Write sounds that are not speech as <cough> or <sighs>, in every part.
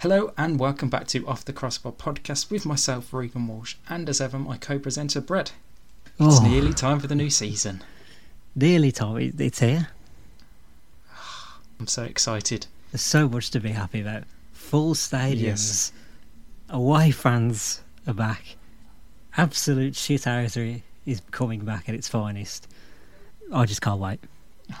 Hello and welcome back to Off the Crossbar podcast with myself, Regan Walsh, and as ever, my co presenter, Brad. It's Oh. nearly time for the new season. Nearly. It- It's here. <sighs> I'm so excited. There's so much to be happy about. Full stadiums. Yes. Away fans are back. Absolute shithousery is coming back at its finest. I just can't wait.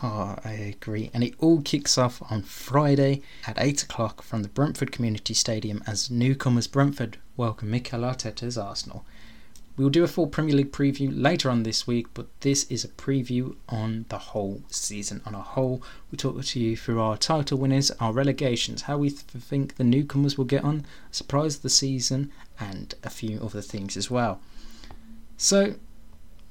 Oh, I agree. And it all kicks off on Friday at 8 o'clock from the Brentford Community Stadium as newcomers Brentford welcome Mikel Arteta's Arsenal. We'll do a full Premier League preview later on this week, but this is a preview on the whole season. On a whole, we talk to you through our title winners, our relegations, how we th- think the newcomers will get on, surprise of the season, and a few other things as well. So,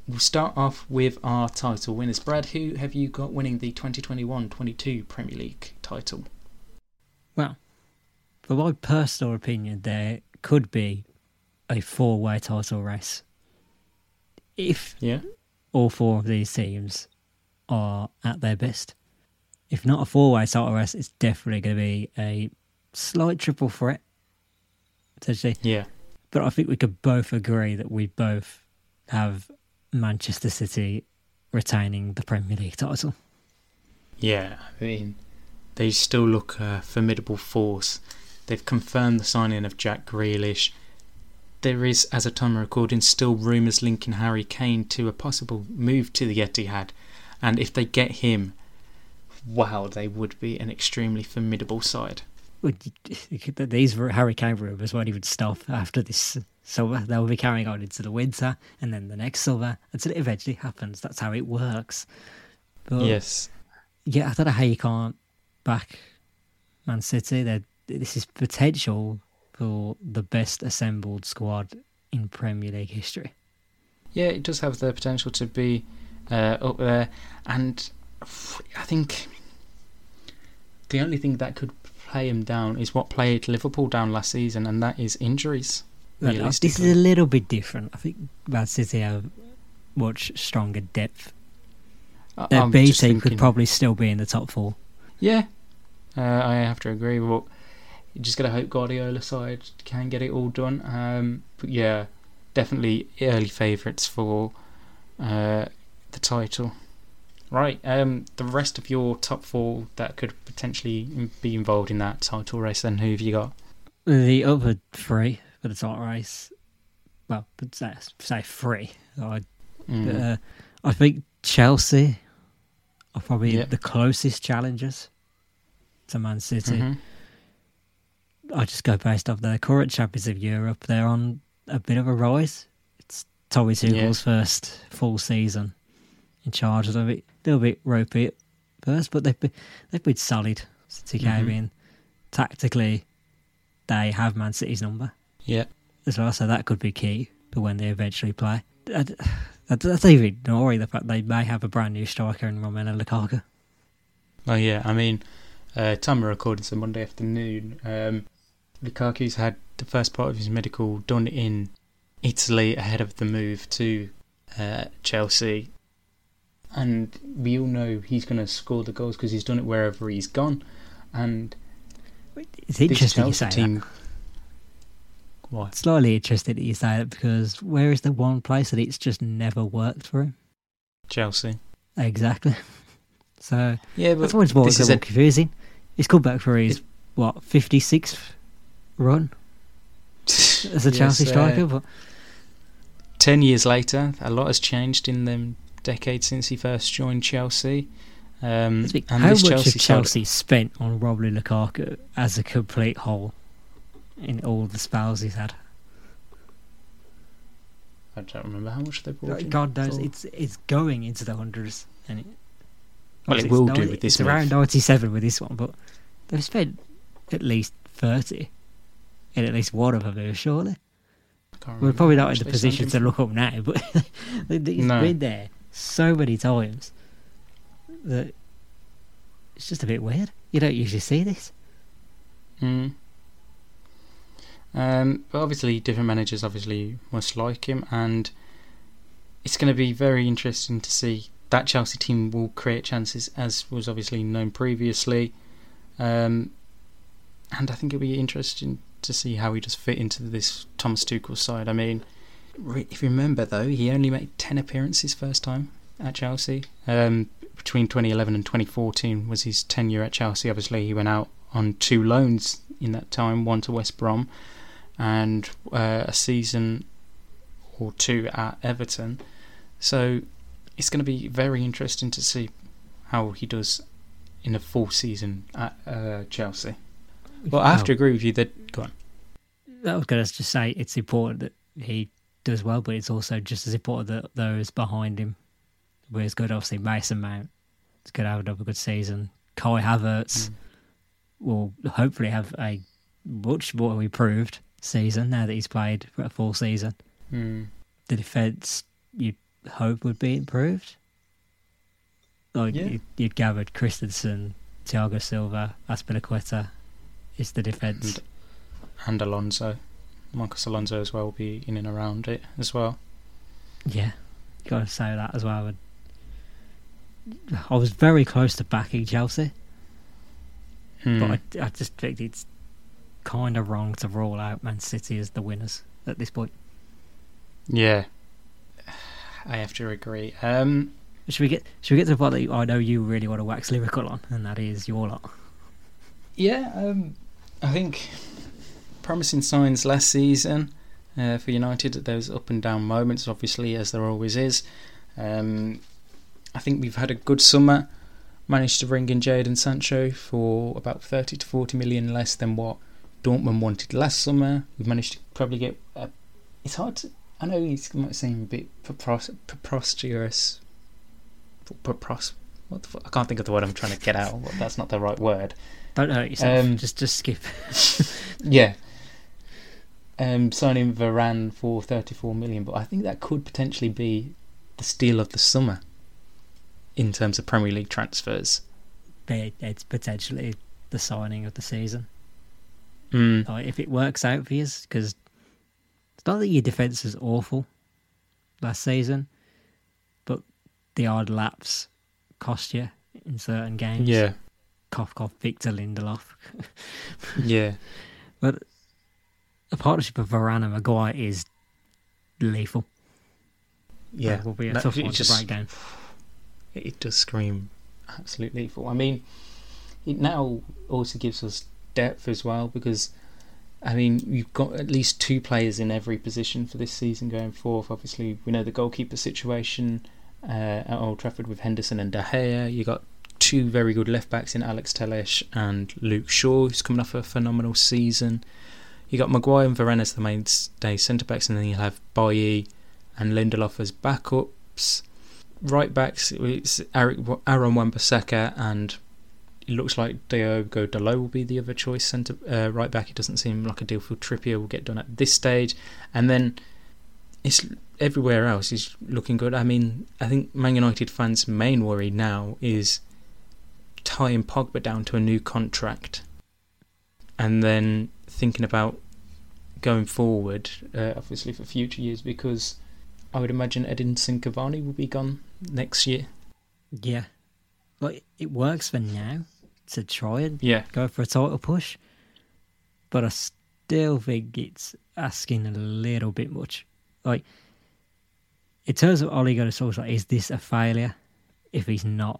We'll start off with our title winners. Brad, who have you got winning the 2021 22 Premier League title? Well, for my personal opinion, there could be a four way title race. If Yeah. all four of these teams are at their best. If not a four way title race, it's definitely going to be a slight triple threat, potentially. Yeah. But I think we could both agree that we both have Manchester City retaining the Premier League title. Yeah. I mean, they still look a formidable force. They've confirmed the signing of Jack Grealish. There is, as a time of recording, still rumours linking Harry Kane to a possible move to the Etihad. And if they get him, wow, they would be an extremely formidable side. Would These Harry Kane rumours won't even stop after this summer. They'll be carrying on into the winter and then the next summer until it eventually happens. That's how it works. But Yes. yeah, I don't know how you can't back Man City. They're, this is potential for the best assembled squad in Premier League history. Yeah, it does have the potential to be uh, up there, and I think the only thing that could play him down is what played Liverpool down last season, and that is injuries. Well, This is a little bit different. I think Man City have much stronger depth. I- Their I'm B just team could thinking- probably still be in the top four. Yeah, uh, I have to agree. But you just gotta hope Guardiola side can get it all done. Um, but yeah, definitely early favourites for uh, the title. Right, um, the rest of your top four that could potentially be involved in that title race. Then who have you got? The other three for the title race, well, say, say three. I, Mm. uh, I think Chelsea are probably Yeah. the closest challengers to Man City. Mhm. I just go based off their current champions of Europe. They're on a bit of a rise. It's Tommy Tuchel's first full season in charge. A little bit, little bit ropey at first, but they've been, they've been solid since he came Mhm. in. Tactically, they have Man City's number Yeah. as well, so that could be key for when they eventually play. That's even ignoring the fact they may have a brand new striker in Romelu Lukaku. Oh yeah, I mean, uh, time of recording so Monday afternoon. Um, Lukaku's had the first part of his medical done in Italy ahead of the move to uh, Chelsea, and we all know he's going to score the goals because he's done it wherever he's gone. And It's this interesting you Chelsea say that. What? Slightly interested that you say that because where is the one place that it's just never worked for him? Chelsea. Exactly. <laughs> So Yeah, but that's what's more this is a- confusing. He's come back for his what fifty sixth run <laughs> as a Yes, Chelsea uh, striker, but ten years later, a lot has changed in the decade since he first joined Chelsea. Um, and how much Chelsea have Chelsea spent on Romelu Lukaku as a complete whole in all the spells he's had? I don't remember how much they bought. him God knows for. it's it's going into the hundreds, and it, Well, it will it's do nine- with this It's around ninety seven with this one, but they've spent at least thirty in at least one of them, here, surely. We're probably not in the position to look up now, but <laughs> he's No. been there so many times that it's just a bit weird. You don't usually see this. Mm. Um, but obviously, different managers obviously must like him, and it's going to be very interesting to see that Chelsea team will create chances, as was obviously known previously. Um, and I think it'll be interesting to see how he just fit into this Thomas Tuchel side. I mean, if you remember though, he only made ten appearances first time at Chelsea. Um, between 2011 and 2014 was his tenure at Chelsea. Obviously, he went out on two loans in that time, one to West Brom and uh, a season or two at Everton. So it's going to be very interesting to see how he does in a full season at uh, Chelsea. Well, I have to agree with you that. Go on. I was going to just say it's important that he does well, but it's also just as important that those behind him were as good. Obviously, Mason Mount is going to have another good season. Kai Havertz mm. will hopefully have a much more improved season now that he's played for a full season. Mm. The defence you'd hope would be improved. Like yeah. you, would gathered Christensen, Thiago Silva, Azpilicueta is the defence. And, and Alonso. Marcos Alonso as well will be in and around it as well. Yeah, you got to say that as well. I was very close to backing Chelsea, hmm. but I, I just think it's kind of wrong to rule out Man City as the winners at this point. Yeah, <sighs> I have to agree. Um, should we get should we get to the part that I know you really want to wax lyrical on, and that is your lot. Yeah, um, I think promising signs last season uh, for United. Those up and down moments, obviously, as there always is. Um, I think we've had a good summer. Managed to bring in Jadon Sancho for about thirty to forty million less than what Dortmund wanted last summer. We've managed to probably get. A, it's hard to. I know it might seem a bit preposterous. Prepros, what the fuck? I can't think of the word I'm trying to get out. That's not the right word. Don't hurt yourself. Um, just just skip. <laughs> yeah. Um, signing Varane for 34 million, but I think that could potentially be the steal of the summer in terms of Premier League transfers. It's potentially the signing of the season. Mm. Like if it works out for you, because it's not that your defense is awful last season, but the odd laps cost you in certain games. Yeah. Cough, cough, Victor Lindelof. <laughs> yeah. But a partnership of Varane and Maguire is lethal. Yeah. It will be a no, tough one just, to break down. It does scream absolutely lethal. I mean, it now also gives us depth as well because I mean you've got at least two players in every position for this season going forth. Obviously, we know the goalkeeper situation uh, at Old Trafford with Henderson and De Gea. You got two very good left backs in Alex Telles and Luke Shaw, who's coming off a phenomenal season. You got Maguire and Varane as the mainstay centre backs, and then you'll have Bailly and Lindelof as backups. Right backs, it's Aaron Wan-Bissaka and it looks like Diogo Dalot will be the other choice centre uh, right back. It doesn't seem like a deal for Trippier will get done at this stage, and then it's everywhere else is looking good. I mean, I think Man United fans' main worry now is tying Pogba down to a new contract, and then thinking about going forward, uh, obviously for future years, because I would imagine Edinson Cavani will be gone next year. Yeah, but it works for now to try and yeah. go for a title push. But I still think it's asking a little bit much. Like, in terms of Ole Gunnar Solskjaer, is this a failure if he's not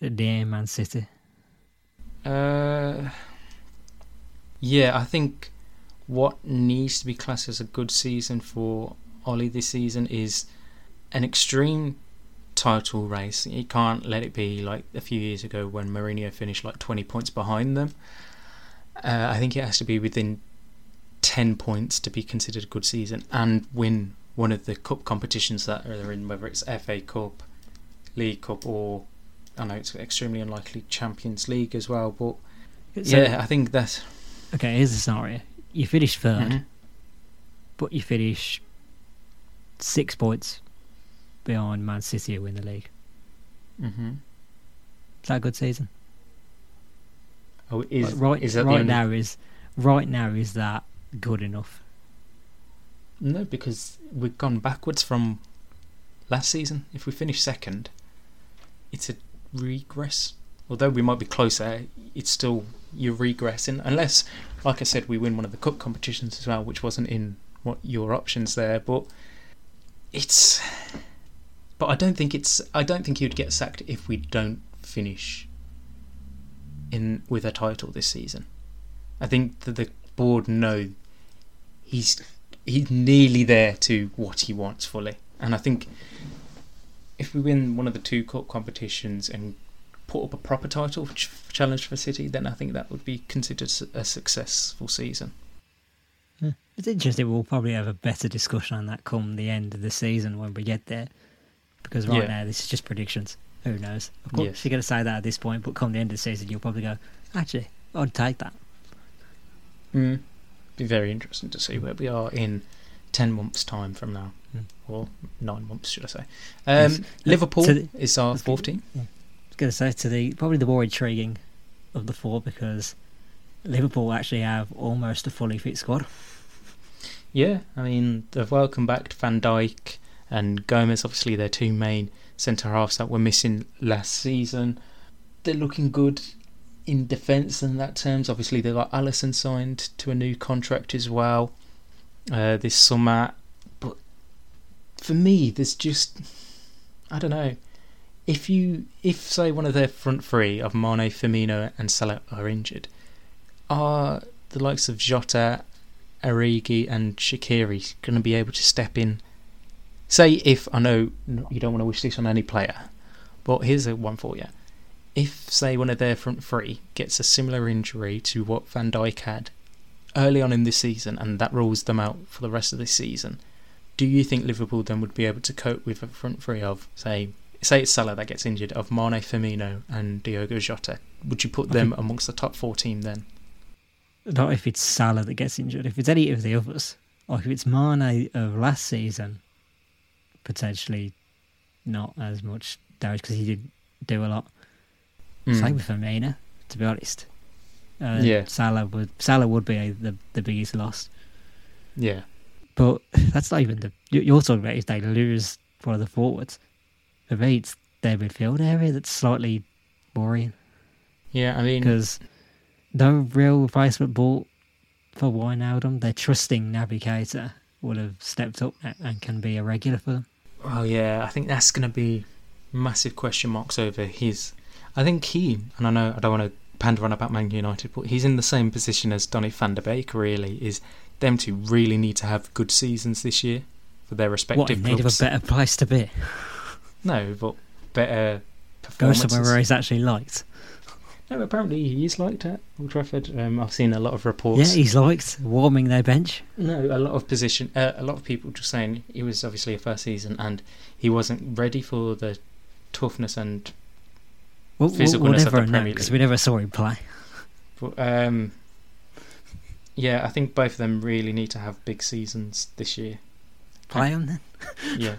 near Man City? Uh, yeah, I think what needs to be classed as a good season for Ole this season is an extreme title race. You can't let it be like a few years ago when Mourinho finished like 20 points behind them. Uh, I think it has to be within 10 points to be considered a good season and win one of the cup competitions that are in, whether it's FA Cup, League Cup, or I know it's extremely unlikely Champions League as well. But so, yeah, I think that's okay. Here's the scenario: you finish 3rd mm-hmm. but you finish six points behind Man City to win the league. Mm-hmm. Is that a good season? Oh, is like right? Is that right now is right now is that good enough? No, because we've gone backwards from last season. If we finish second, it's a regress. Although we might be closer, it's still you're regressing unless, like I said, we win one of the cup competitions as well, which wasn't in what your options there. But it's, but I don't think it's. I don't think he'd get sacked if we don't finish in with a title this season. I think that the board know he's he's nearly there to what he wants fully, and I think if we win one of the two cup competitions and put up a proper title ch- challenge for City, then I think that would be considered a successful season. Yeah. It's interesting. We'll probably have a better discussion on that come the end of the season when we get there, because right yeah. now this is just predictions. Who knows? Of course, yes. you're going to say that at this point, but come the end of the season, you'll probably go, actually, I'd take that. Mm. Be very interesting to see where we are in ten months' time from now, mm. or nine months, should I say? Um, yes. Liverpool the, is our fourth team. Yeah. I was going to say to the probably the more intriguing of the four because Liverpool actually have almost a fully fit squad. Yeah, I mean they've welcomed back Van Dijk and Gomez. Obviously, their two main centre halves that were missing last season. They're looking good in defence in that terms. Obviously, they got Alisson signed to a new contract as well uh, this summer. But for me, there's just I don't know. If you if say one of their front three of Mane, Firmino, and Salah are injured, are the likes of Jota, Origi, and Shaqiri going to be able to step in Say if I know you don't want to wish this on any player, but here's a one for you. If say one of their front three gets a similar injury to what Van Dijk had early on in this season, and that rules them out for the rest of this season, do you think Liverpool then would be able to cope with a front three of say say it's Salah that gets injured of Mane, Firmino, and Diogo Jota? Would you put them amongst the top four team then? Not if it's Salah that gets injured. If it's any of the others, or if it's Mane of last season, potentially not as much damage because he did do a lot. Mm. Same with Firmino, to be honest. Uh, yeah, Salah would Salah would be a, the the biggest loss. Yeah, but <laughs> that's not even the you're talking about is they lose one of the forwards. For me, it's their midfield area that's slightly worrying. Yeah, I mean, because no real replacement bought for Wijnaldum. They're trusting Naby Keita will have stepped up and can be a regular for them. Oh yeah, I think that's going to be massive question marks over his. I think he, and I know I don't want to pander on about Man United, but he's in the same position as Donny van der Beek. Really, is them two really need to have good seasons this year for their respective. What in need of a better place to be? No, but better. Performance. Go somewhere where he's actually liked. No, apparently he's liked at Old Trafford. Um, I've seen a lot of reports. Yeah, he's liked warming their bench. No, a lot of position, uh, a lot of people just saying he was obviously a first season and he wasn't ready for the toughness and well, physicalness we'll of the Premier League because we never saw him play. But um, yeah, I think both of them really need to have big seasons this year. Play them then. <laughs> yeah.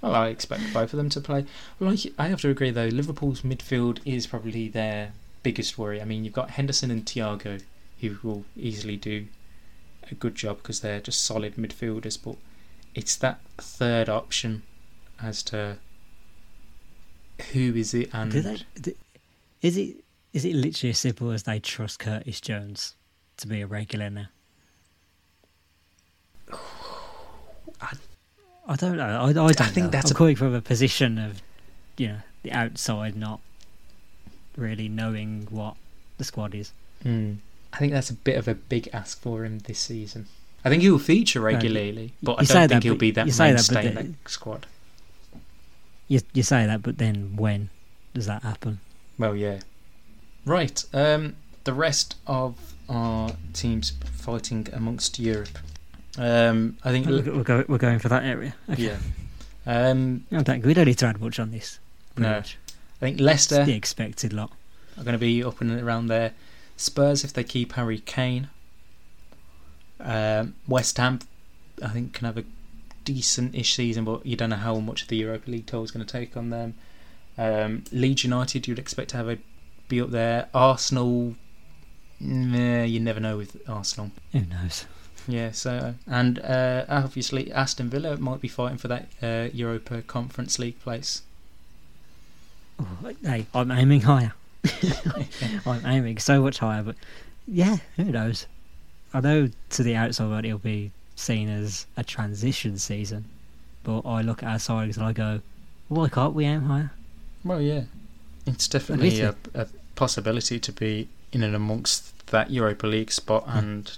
Well, I expect both of them to play. Like I have to agree though, Liverpool's midfield is probably their biggest worry. I mean, you've got Henderson and Thiago who will easily do a good job because they're just solid midfielders, but it's that third option as to who is it and they, do, is it is it literally as simple as they trust Curtis Jones to be a regular now? <sighs> I, I don't know. I, I don't I think know. that's I'm a, coming from a position of you know the outside, not really knowing what the squad is. Mm. I think that's a bit of a big ask for him this season. I think he'll feature regularly, but I don't think that, he'll be that mainstay in the squad. You you say that, but then when does that happen? Well, yeah. Right. Um, the rest of our teams fighting amongst Europe. Um, I think we're, we're, going, we're going for that area. Okay. Yeah. <laughs> Um, I don't, we don't need to add much on this. No. Much. I think Leicester. It's the expected lot. Are going to be up and around there. Spurs, if they keep Harry Kane. Um, West Ham, I think, can have a decent-ish season, but you don't know how much the Europa League toll is going to take on them. Um, Leeds United, you'd expect to have a be up there. Arsenal, nah, you never know with Arsenal. Who knows? Yeah, so and uh, obviously Aston Villa might be fighting for that uh, Europa Conference League place. Oh, hey, I'm aiming higher. <laughs> I'm aiming so much higher, but yeah, who knows? I know to the outside world it'll be seen as a transition season, but I look at our sides and I go, why can't we aim higher? Well, yeah, it's definitely a, a, possibility to be in and amongst that Europa League spot. And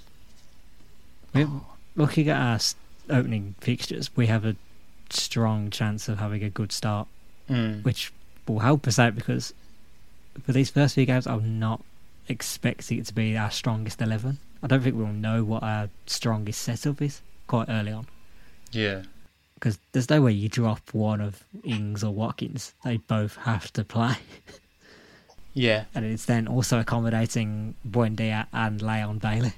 oh. looking at our opening fixtures, we have a strong chance of having a good start, mm. which will help us out because for these first few games, I'm not expecting it to be our strongest eleven. I don't think we'll know what our strongest setup is quite early on. Yeah. Because there's no way you drop one of Ings or Watkins. They both have to play. Yeah. And it's then also accommodating Buendia and Leon Bailey.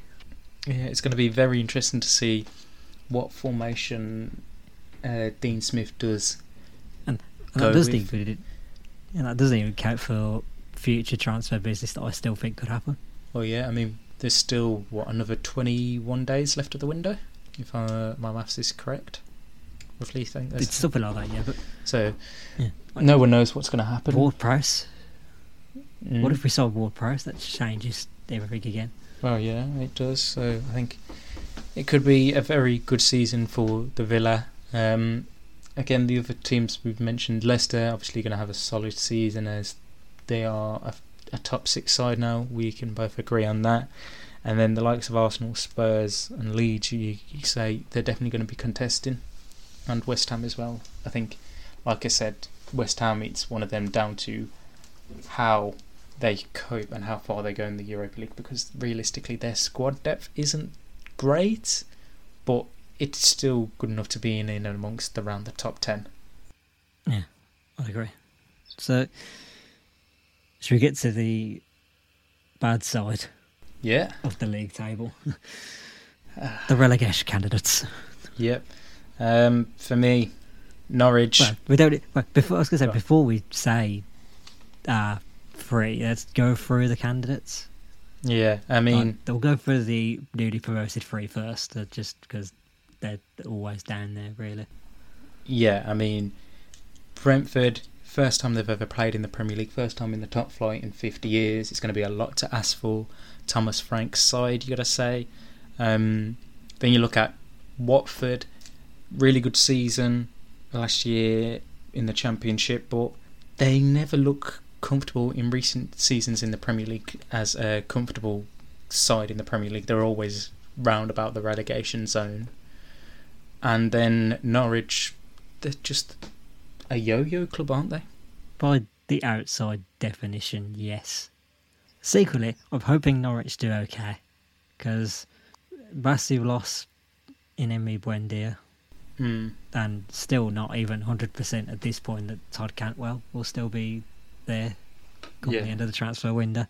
Yeah, it's going to be very interesting to see what formation uh, Dean Smith does. And, and that doesn't even, and that doesn't even count for future transfer business that I still think could happen. Well, yeah, I mean, there's still what another 21 days left of the window, if uh, my maths is correct. Roughly, think it's something like that, yeah. But so, yeah. no one knows what's going to happen. Ward Prowse. Mm. What if we sold Ward Prowse? That changes everything again. Well, yeah, it does. So I think it could be a very good season for the Villa. Um, again, the other teams we've mentioned, Leicester, obviously going to have a solid season as they are a, a, top six side now. We can both agree on that. And then the likes of Arsenal, Spurs, and Leeds, you, you say they're definitely going to be contesting, and West Ham as well. I think, like I said, West Ham it's one of them down to how they cope and how far they go in the Europa League because realistically their squad depth isn't great, but it's still good enough to be in, in amongst around the top ten. Yeah, I agree. So should we get to the bad side? Yeah. Of the league table. the relegation candidates. Yep. Um, for me, Norwich. Well, we don't. Well, before I was going to say before we say uh, three, let's go through the candidates. Yeah, I mean, they'll go for the newly promoted three first, uh, just because they're always down there, really. Yeah, I mean, Brentford First time they've ever played in the Premier League, first time in the top flight in 50 years. It's going to be a lot to ask for. Thomas Frank's side, you got to say. Um, then you look at Watford, really good season last year in the Championship, but they never look comfortable in recent seasons in the Premier League as a comfortable side in the Premier League. They're always round about the relegation zone. And then Norwich, they're just a yo-yo club, aren't they? By the outside definition, yes. Secretly, I'm hoping Norwich do okay because massive loss in Emi Buendia, mm. and still not even 100% at this point that Todd Cantwell will still be there come yeah. the end of the transfer window.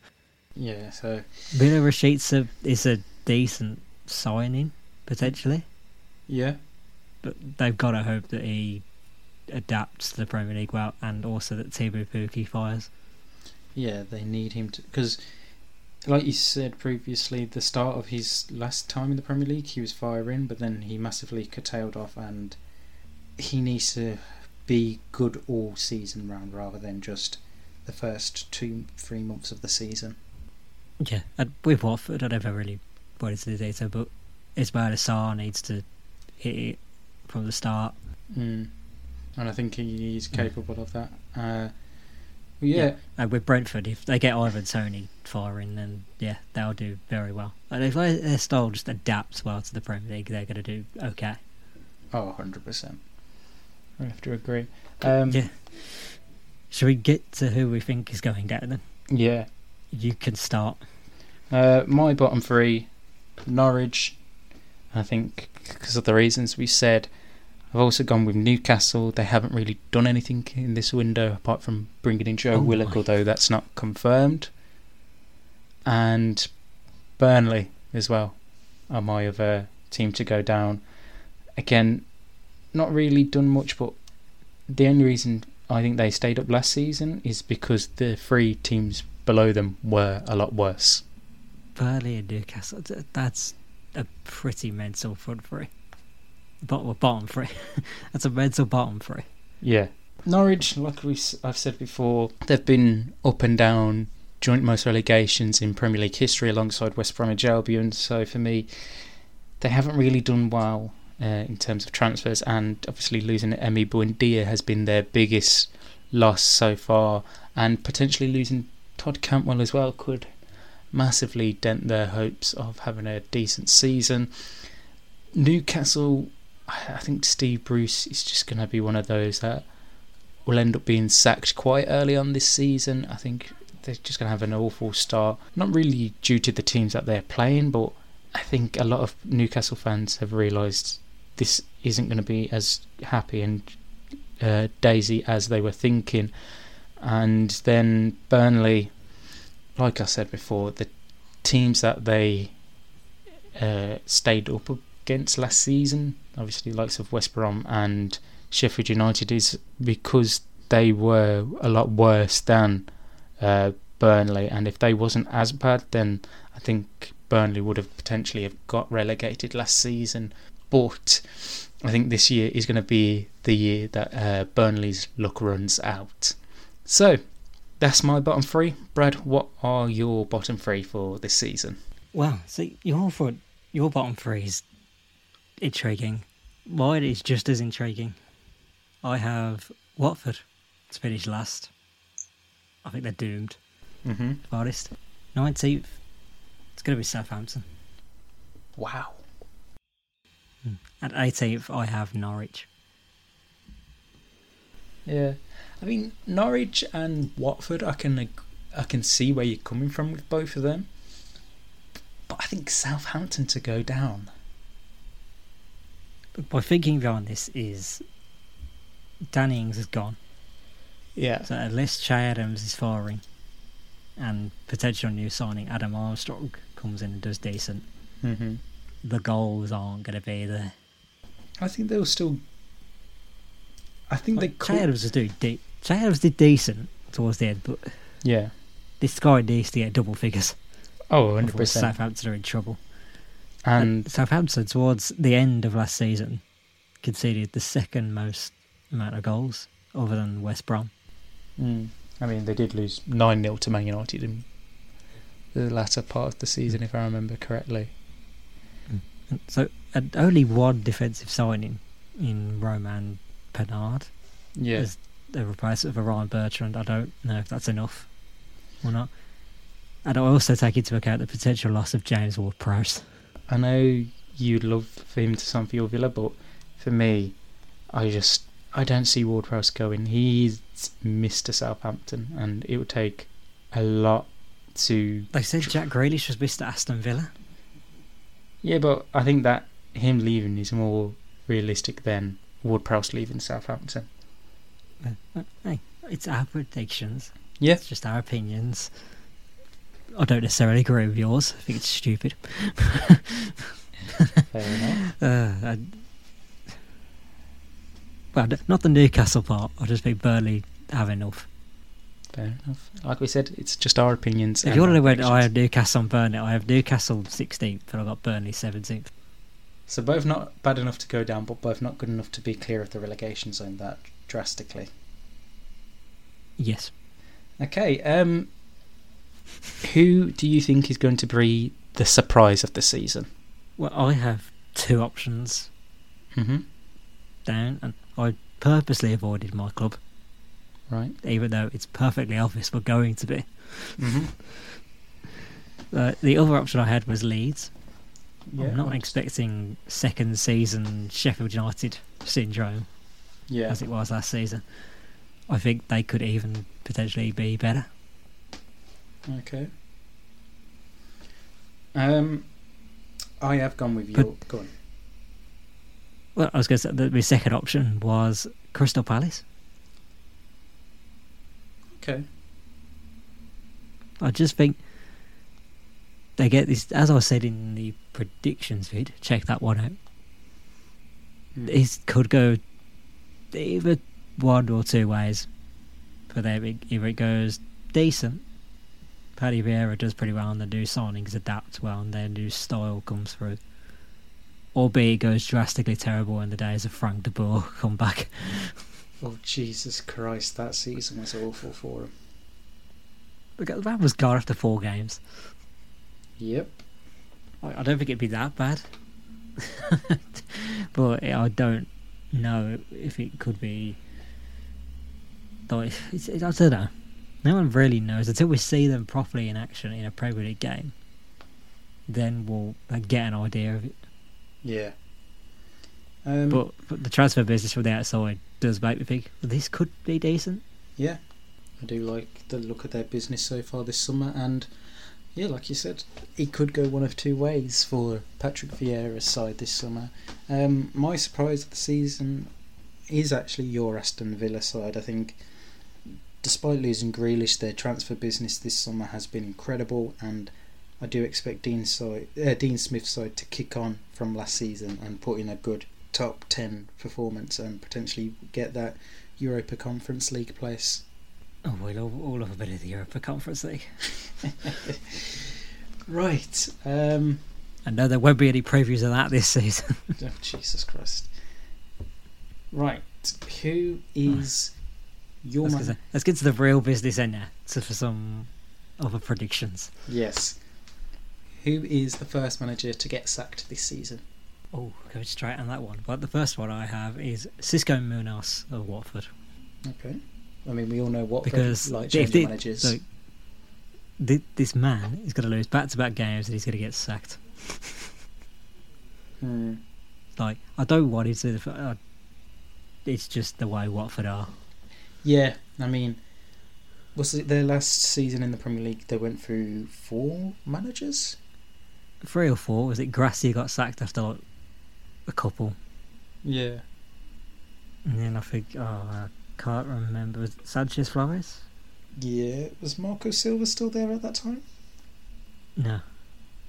Yeah, so Milot Rashica is a decent signing potentially. Yeah, but they've got to hope that he adapts to the Premier League well, and also that Teemu Pukki fires. Yeah, they need him to because, like you said previously, the start of his last time in the Premier League, he was firing, but then he massively curtailed off, and he needs to be good all season round rather than just the first two, three months of the season. Yeah, and with Watford, I never really into the data, but Ismaila Sarr needs to hit it from the start. Mm and I think he's capable of that. Uh, yeah. yeah. with Brentford, if they get Ivan Toney firing, then yeah, they'll do very well. And if their style just adapts well to the Premier League, they're going to do okay. Oh, 100%. I have to agree. Um, yeah. Should we get to who we think is going down then? Yeah. You can start. Uh, my bottom three Norwich, I think, because of the reasons we said. I've also gone with Newcastle. They haven't really done anything in this window apart from bringing in Joe oh Willock, my. although that's not confirmed. And Burnley as well are my other team to go down. Again, not really done much, but the only reason I think they stayed up last season is because the three teams below them were a lot worse. Burnley and Newcastle, that's a pretty mental front three bottom bottom three. <laughs> That's a mental bottom three. Yeah, Norwich, like we I've said before, they've been up and down joint most relegations in Premier League history alongside West Bromwich Albion. So for me, they haven't really done well uh, in terms of transfers, and obviously losing Emi Buendia has been their biggest loss so far, and potentially losing Todd Cantwell as well could massively dent their hopes of having a decent season. Newcastle, I think Steve Bruce is just going to be one of those that will end up being sacked quite early on this season. I think they're just going to have an awful start. Not really due to the teams that they're playing, but I think a lot of Newcastle fans have realised this isn't going to be as happy and uh, daisy as they were thinking. And then Burnley, like I said before, the teams that they uh, stayed up against last season, obviously likes of West Brom and Sheffield United, is because they were a lot worse than uh, Burnley, and if they wasn't as bad, then I think Burnley would have potentially have got relegated last season. But I think this year is going to be the year that uh, Burnley's luck runs out. So that's my bottom three. Brad, what are your bottom three for this season? Well, see, your your bottom three is intriguing. Mine is just as intriguing. I have Watford to finish last. I think they're doomed. Mm-hmm. If honest. Nineteenth, it's going to be Southampton. Wow. At 18th, I have Norwich. Yeah, I mean Norwich and Watford. I can I can see where you're coming from with both of them, but I think Southampton to go down. My thinking behind this is Danny Ings is gone. Yeah. So unless Che Adams is firing and potential new signing Adam Armstrong comes in and does decent, Mm-hmm. the goals aren't going to be there. I think they'll still. I think they Che could. Adams was doing de- Che Adams did decent towards the end, but Yeah. this guy needs to get double figures. Oh, 100 percent. Southampton are in trouble. And Southampton, towards the end of last season, conceded the second most amount of goals, other than West Brom. mm, I mean, they did lose nine 0 to Man United in the latter part of the season, if I remember correctly. And So, only one defensive signing in Roman Penard Yeah. as a replacement for Ryan Bertrand. I don't know if that's enough or not. And I also take into account the potential loss of James Ward-Prowse. I know you'd love for him to sign for your Villa, but for me, I just I don't see Ward Prowse going. He's Mr. Southampton, and it would take a lot to. They said Jack Grealish was Mr. Aston Villa. Yeah, but I think that him leaving is more realistic than Ward Prowse leaving Southampton. Uh, Hey, it's our predictions. Yeah, It's just our opinions. I don't necessarily agree with yours. I think it's stupid. fair enough. <laughs> Uh, well, not the Newcastle part. I just think Burnley have enough. Fair enough. Like we said, it's just our opinions. If you want to know when I have. Newcastle and Burnley, I have Newcastle 16th, and I've got Burnley 17th. So both not bad enough to go down, but both not good enough to be clear of the relegation zone that drastically. Yes. Okay, um, who do you think is going to be the surprise of the season? Well, I have two options Mm-hmm. down, and I purposely avoided my club, Right. even though it's perfectly obvious we're going to be. Mm-hmm. <laughs> Uh, the other option I had was Leeds. Yeah. I'm not expecting second season Sheffield United syndrome yeah. as it was last season. I think they could even potentially be better. Okay. Um, I have gone with But- your. Go on. Well, I was going to say that my second option was Crystal Palace. Okay. I just think they get this, as I said in the predictions vid, check that one out. It could go either one or two ways for them. It- Either it goes decent, Paddy Vieira does pretty well, and the new signings adapt well, and their new style comes through. Or B, it goes drastically terrible, in the days of Frank de Boer come back. <laughs> Oh Jesus Christ! That season was awful for him. the man was gone after four games. Yep. I, I don't think it'd be that bad, <laughs> but I don't know if it could be. Like, it's, it's, I don't know. No one really knows until we see them properly in action in a Premier League game. Then we'll uh, get an idea of it. Yeah. Um, But, but the transfer business from the outside does make me think this could be decent. yeah, I do like the look of their business so far this summer, and yeah, like you said, it could go one of two ways for Patrick Vieira's side this summer. Um, my surprise of the season is actually your Aston Villa side. I think, despite losing Grealish, their transfer business this summer has been incredible, and I do expect Dean side, uh, Dean Smith's side to kick on from last season and put in a good top ten performance and potentially get that Europa Conference League place. Oh, we'll all, all have a bit of the Europa Conference League. <laughs> Right. Um, I know there won't be any previews of that this season. <laughs> oh, Jesus Christ. Right. Who is your Let's man? get, to, let's get to the real business end now. So for some other predictions. Yes. Who is the first manager to get sacked this season? Oh, go straight on that one. But the first one I have is Xisco Munoz of Watford. Okay. I mean, we all know what Because like if they- managers. thi- this man is going to lose back-to-back games and he's going to get sacked. Hmm. Like I don't want him to. Uh, it's just the way Watford are. Yeah, I mean, was it their last season in the Premier League? They went through four managers. Three or four was it? Gracia got sacked after like a couple, Yeah. and then I think oh I can't remember was it Sanchez Flores. Yeah. Was Marco Silva still there at that time? No,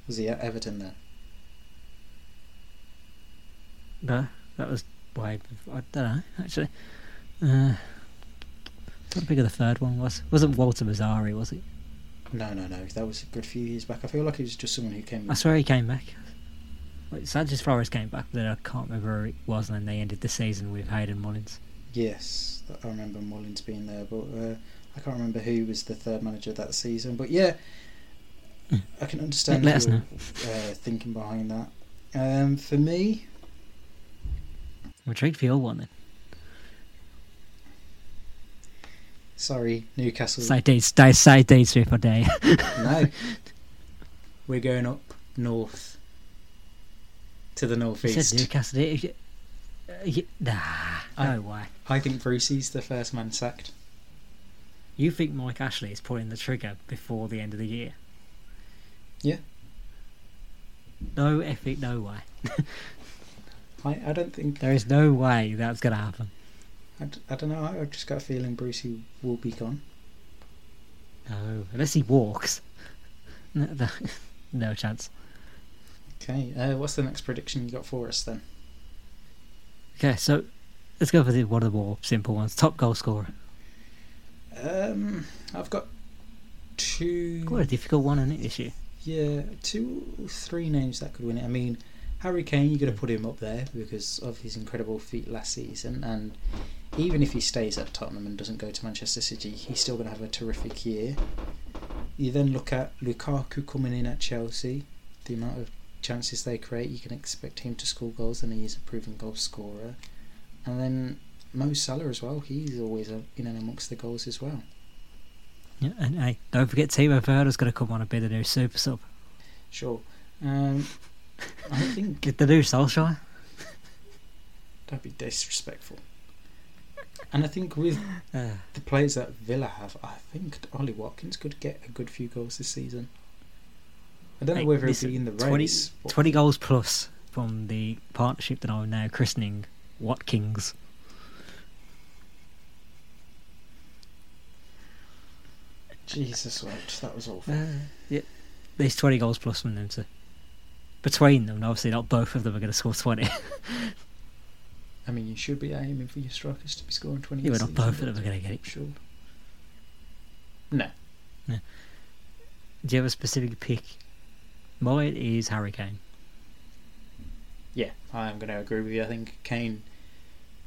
Was he at Everton then? no, that was way. bef- I don't know actually. Uh, how big of the third one was? Wasn't Walter Mazzarri? Was it? No, no, no. That was a good few years back. I feel like he was just someone who came. I swear he came back. Like Sanchez Flores came back, but then I can't remember who it was, and then they ended the season with Hayden Mullins. Yes, I remember Mullins being there, but uh, I can't remember who was the third manager that season. But yeah, Mm. I can understand Let us your know. uh, thinking behind that. Um, for me, I'm intrigued for your one then. Sorry, Newcastle. Side say Dean Smith or day. no, we're going up north to the You northeast. said Newcastle. you? Uh, you- Nah, I- no way. I think Brucey's the first man sacked. You think Mike Ashley is pulling the trigger before the end of the year? Yeah. No effing no way. <laughs> I, I don't think There is no way that's going to happen. I, d- I don't know. I, I've just got a feeling Brucey will be gone. No, unless he walks. No, no, <laughs> no chance. Okay, uh, what's the next prediction you got for us then? Okay, so let's go for the, one of the more simple ones. Top goal scorer. Um, I've got two. Quite a difficult one, isn't it, this year? Yeah, two, three names that could win it. I mean, Harry Kane, you're going to put him up there because of his incredible feat last season, and even if he stays at Tottenham and doesn't go to Manchester City, he's still going to have a terrific year. You then look at Lukaku coming in at Chelsea. The amount of chances they create, you can expect him to score goals, and he is a proven goal scorer. And then Mo Salah as well. He's always uh, in and amongst the goals as well. Yeah, and hey, don't forget Timo Werner's going to come on and be the new super sub. Sure. Um, I <laughs> think Get the new Solskjaer. <laughs> Don't be disrespectful. And I think with <sighs> Uh, the players that Villa have, I think Ollie Watkins could get a good few goals this season. I don't know whether he'll be in the 20 race. but- 20 goals plus from the partnership that I'm now christening Watkins. Jesus, what? That was awful. Uh, yeah, there's 20 goals plus from them. So between them, and obviously not both of them are going to score 20. <laughs> I mean, you should be aiming for your strikers to be scoring 20 yeah, but this not both of them are going to get it. Sure. No. Do you have a specific pick? Mine is Harry Kane. Yeah, I am going to agree with you. I think Kane,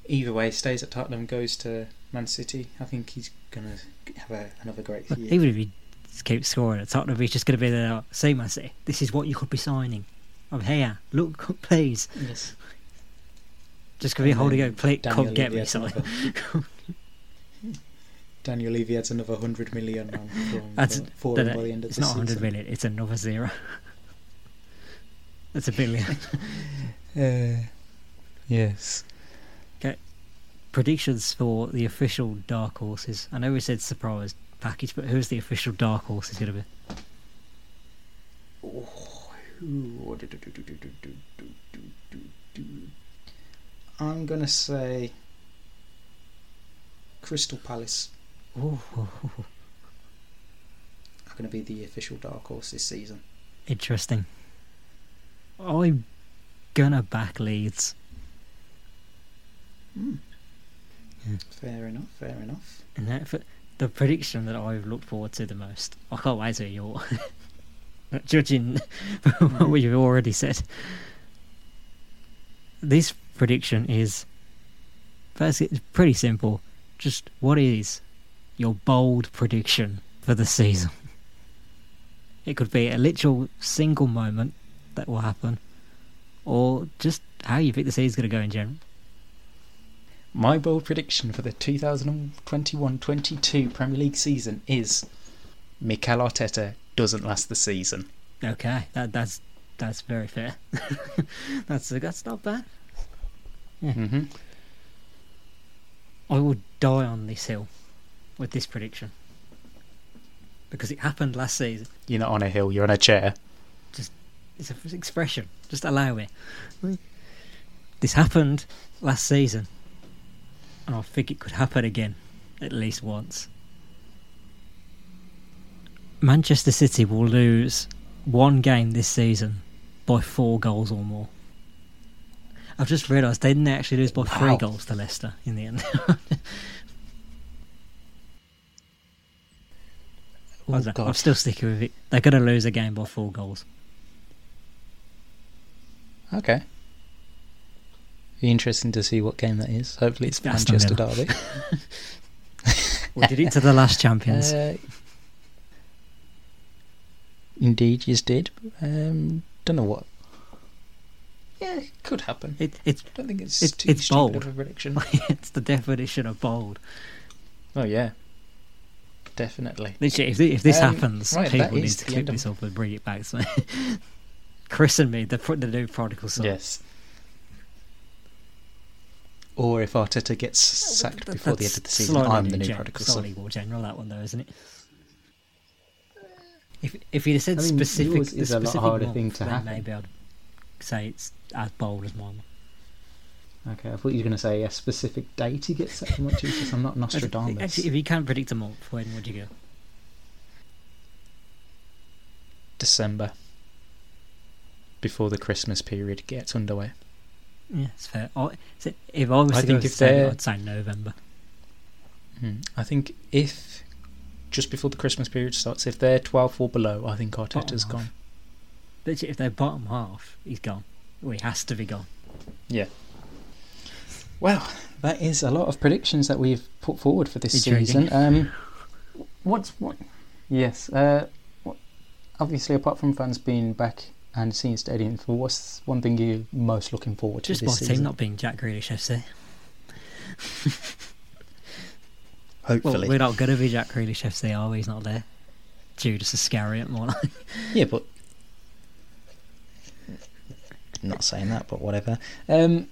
either way, stays at Tottenham, goes to Man City. I think he's going to have a, another great year. Even if he Just keep scoring at Tottenham. He's just going to be there. See, man, see, this is what you could be signing. I'm here. Look, <laughs> please. Yes. Just going to be holding out. plate, Daniel come get me, something. Daniel Levy adds another 100 million on from, That's for, for no, him no, the end of it's the not 100 season. million. It's another zero. That's a billion. Uh, yes. Okay. Predictions for the official dark horses. I know we said surprise package, but who's the official dark horse is going to be? I'm gonna say Crystal Palace Ooh, are going to be the official dark horse this season. interesting. I'm gonna back Leeds. Hmm. Fair enough. Fair enough. And that, for the prediction that I've looked forward to the most, I can't wait to hear your judging <laughs> what mm. you've already said. This prediction is first it's pretty simple. Just what is your bold prediction for the season? <laughs> It could be a literal single moment that will happen, or just how you think the season's going to go in general. My bold prediction for the 2021-22 Premier League season is Mikel Arteta doesn't last the season. Okay, that that's that's very fair. <laughs> that's that's not bad. Mm-hmm. I will die on this hill with this prediction because it happened last season. You're not on a hill. You're on a chair. Just it's an expression. Just allow it. This happened last season, and I think it could happen again, at least once. Manchester City will lose one game this season by four goals or more. I've just realised they didn't actually lose by three goals to Leicester in the end. <laughs> oh. I'm still sticking with it. They're going to lose a game by four goals. Okay. Be interesting to see what game that is. Hopefully it's It's Manchester Derby. <laughs> We did it to the last champions. <laughs> Uh, indeed, you did. Um, don't know what. Yeah, it could happen. It, it's I don't think it's It's- too it's stupid bold. of a prediction. <laughs> it's the definition of bold. Oh yeah, definitely. Literally, if, if this Um, happens, right, people need to clip this up and bring it back to me. <laughs> Chris and me, the, the new prodigal son. Yes. Or if Arteta gets sacked That- before the end of the season, I'm the new gen- prodigal Slightly son. more general, that one though, isn't it? If if you'd have said I mean, specific, yours the is a lot specific harder thing to then happen. maybe I'd say it's as bold as mine. Okay, I thought you were going to say a specific date he gets sacked. I'm not too sure. I'm not Nostradamus. Actually, if you can't predict a month, when would you go? December. Before the Christmas period gets underway. Yeah, it's fair. I, so if I was I to think if December, I'd say November. Hmm. I think if just before the Christmas period starts, if they're 12 or below, I think Arteta's Bottom gone. Literally, if they're bottom half, he's gone. Well, he has to be gone. Yeah. Well, that is a lot of predictions that we've put forward for this Intriguing. season. Um, what's what? Yes. Uh, what, obviously, apart from fans being back and seeing stadium, for what's one thing you're most looking forward to Just my this season? team not being Jack Grealish FC. Well, Hopefully. we're not going to be Jack Grealish FC, are we? He's not there. Judas Iscariot, more like. yeah, but not saying that, but whatever. Um,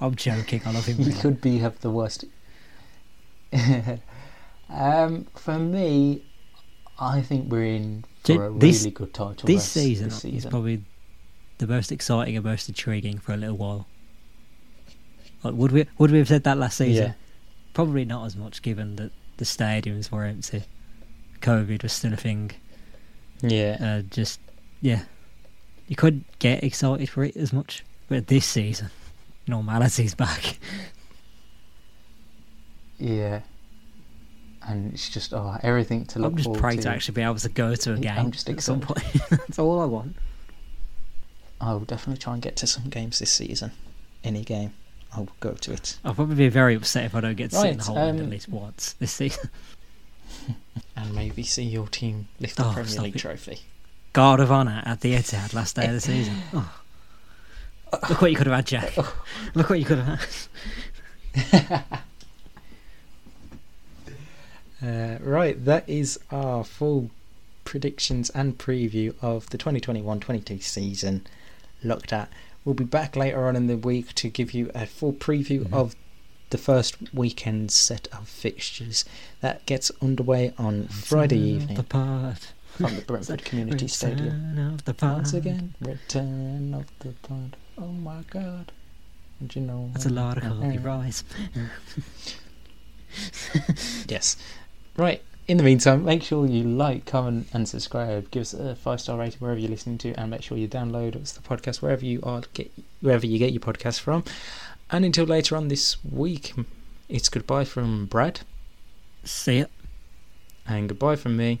I'm joking. I love him. really. could be have the worst. <laughs> um, for me, I think we're in for a this- really good title This season, this season is probably the most exciting and most intriguing for a little while. Like, would we would we have said that last season? Yeah. Probably not as much, given that the stadiums were empty. COVID was still a thing. Yeah. Uh, just yeah, you couldn't get excited for it as much. But this season, normality's back. Yeah. And it's just oh everything to look forward to. I'm just praying to. to actually be able to go to a I'm game just at some excited. point. <laughs> That's all I want. I will definitely try and get to some games this season. Any game, I'll go to it. I'll probably be very upset if I don't get to sit in the Right, Holte End at um, least once this season. <laughs> and maybe see your team lift the Oh, Premier League it. trophy. Guard of honour at the Etihad last day of the season. <laughs> Oh. Look what you could have had, Jack. Look what you could have had. <laughs> Uh, right, that is our full predictions and preview of the 2021-22 season looked at. We'll be back later on in the week to give you a full preview Mhm. of the first weekend set of fixtures that gets underway on Friday evening The pod. From the Brentford Community Stadium. Return of the pod. Once again, return of the pod. Oh my god. And you know That's a lot of copyrights. <laughs> Yes. Right. In the meantime, make sure you like, comment, and subscribe. Give us a five star rating wherever you're listening to, and make sure you download us the podcast wherever you are get wherever you get your podcast from. And until later on this week, it's goodbye from Brad See ya. and goodbye from me,